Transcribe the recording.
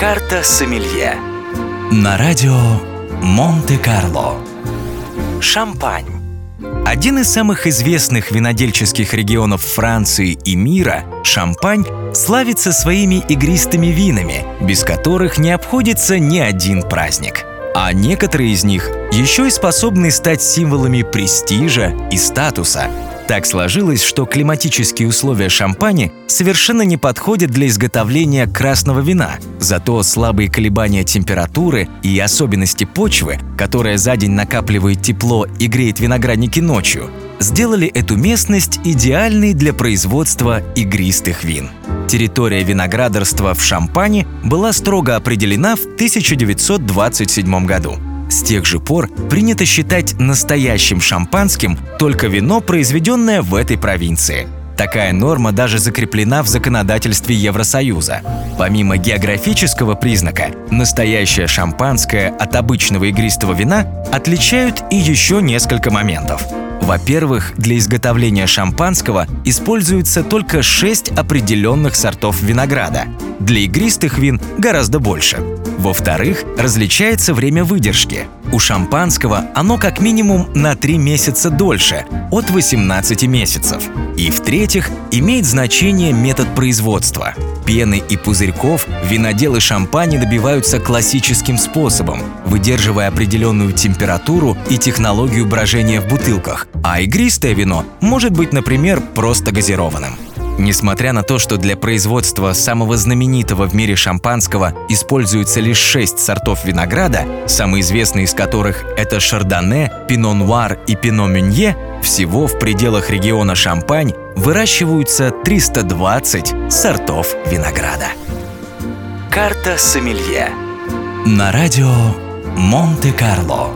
Карта Сомелье. На радио Монте-Карло. Шампань. Один из самых известных винодельческих регионов Франции и мира, Шампань, славится своими игристыми винами, без которых не обходится ни один праздник. А некоторые из них еще и способны стать символами престижа и статуса, так сложилось, что климатические условия Шампани совершенно не подходят для изготовления красного вина. Зато слабые колебания температуры и особенности почвы, которая за день накапливает тепло и греет виноградники ночью, сделали эту местность идеальной для производства игристых вин. Территория виноградарства в Шампане была строго определена в 1927 году – с тех же пор принято считать настоящим шампанским только вино, произведенное в этой провинции. Такая норма даже закреплена в законодательстве Евросоюза. Помимо географического признака, настоящее шампанское от обычного игристого вина отличают и еще несколько моментов. Во-первых, для изготовления шампанского используется только 6 определенных сортов винограда. Для игристых вин гораздо больше. Во-вторых, различается время выдержки. У шампанского оно как минимум на 3 месяца дольше, от 18 месяцев. И в-третьих, имеет значение метод производства. Пены и пузырьков виноделы шампани добиваются классическим способом, выдерживая определенную температуру и технологию брожения в бутылках, а игристое вино может быть, например, просто газированным. Несмотря на то, что для производства самого знаменитого в мире шампанского используется лишь шесть сортов винограда, самые известные из которых это Шардоне, Пино Нуар и Пино Мюнье, всего в пределах региона Шампань выращиваются 320 сортов винограда. Карта Сомелье На радио Монте-Карло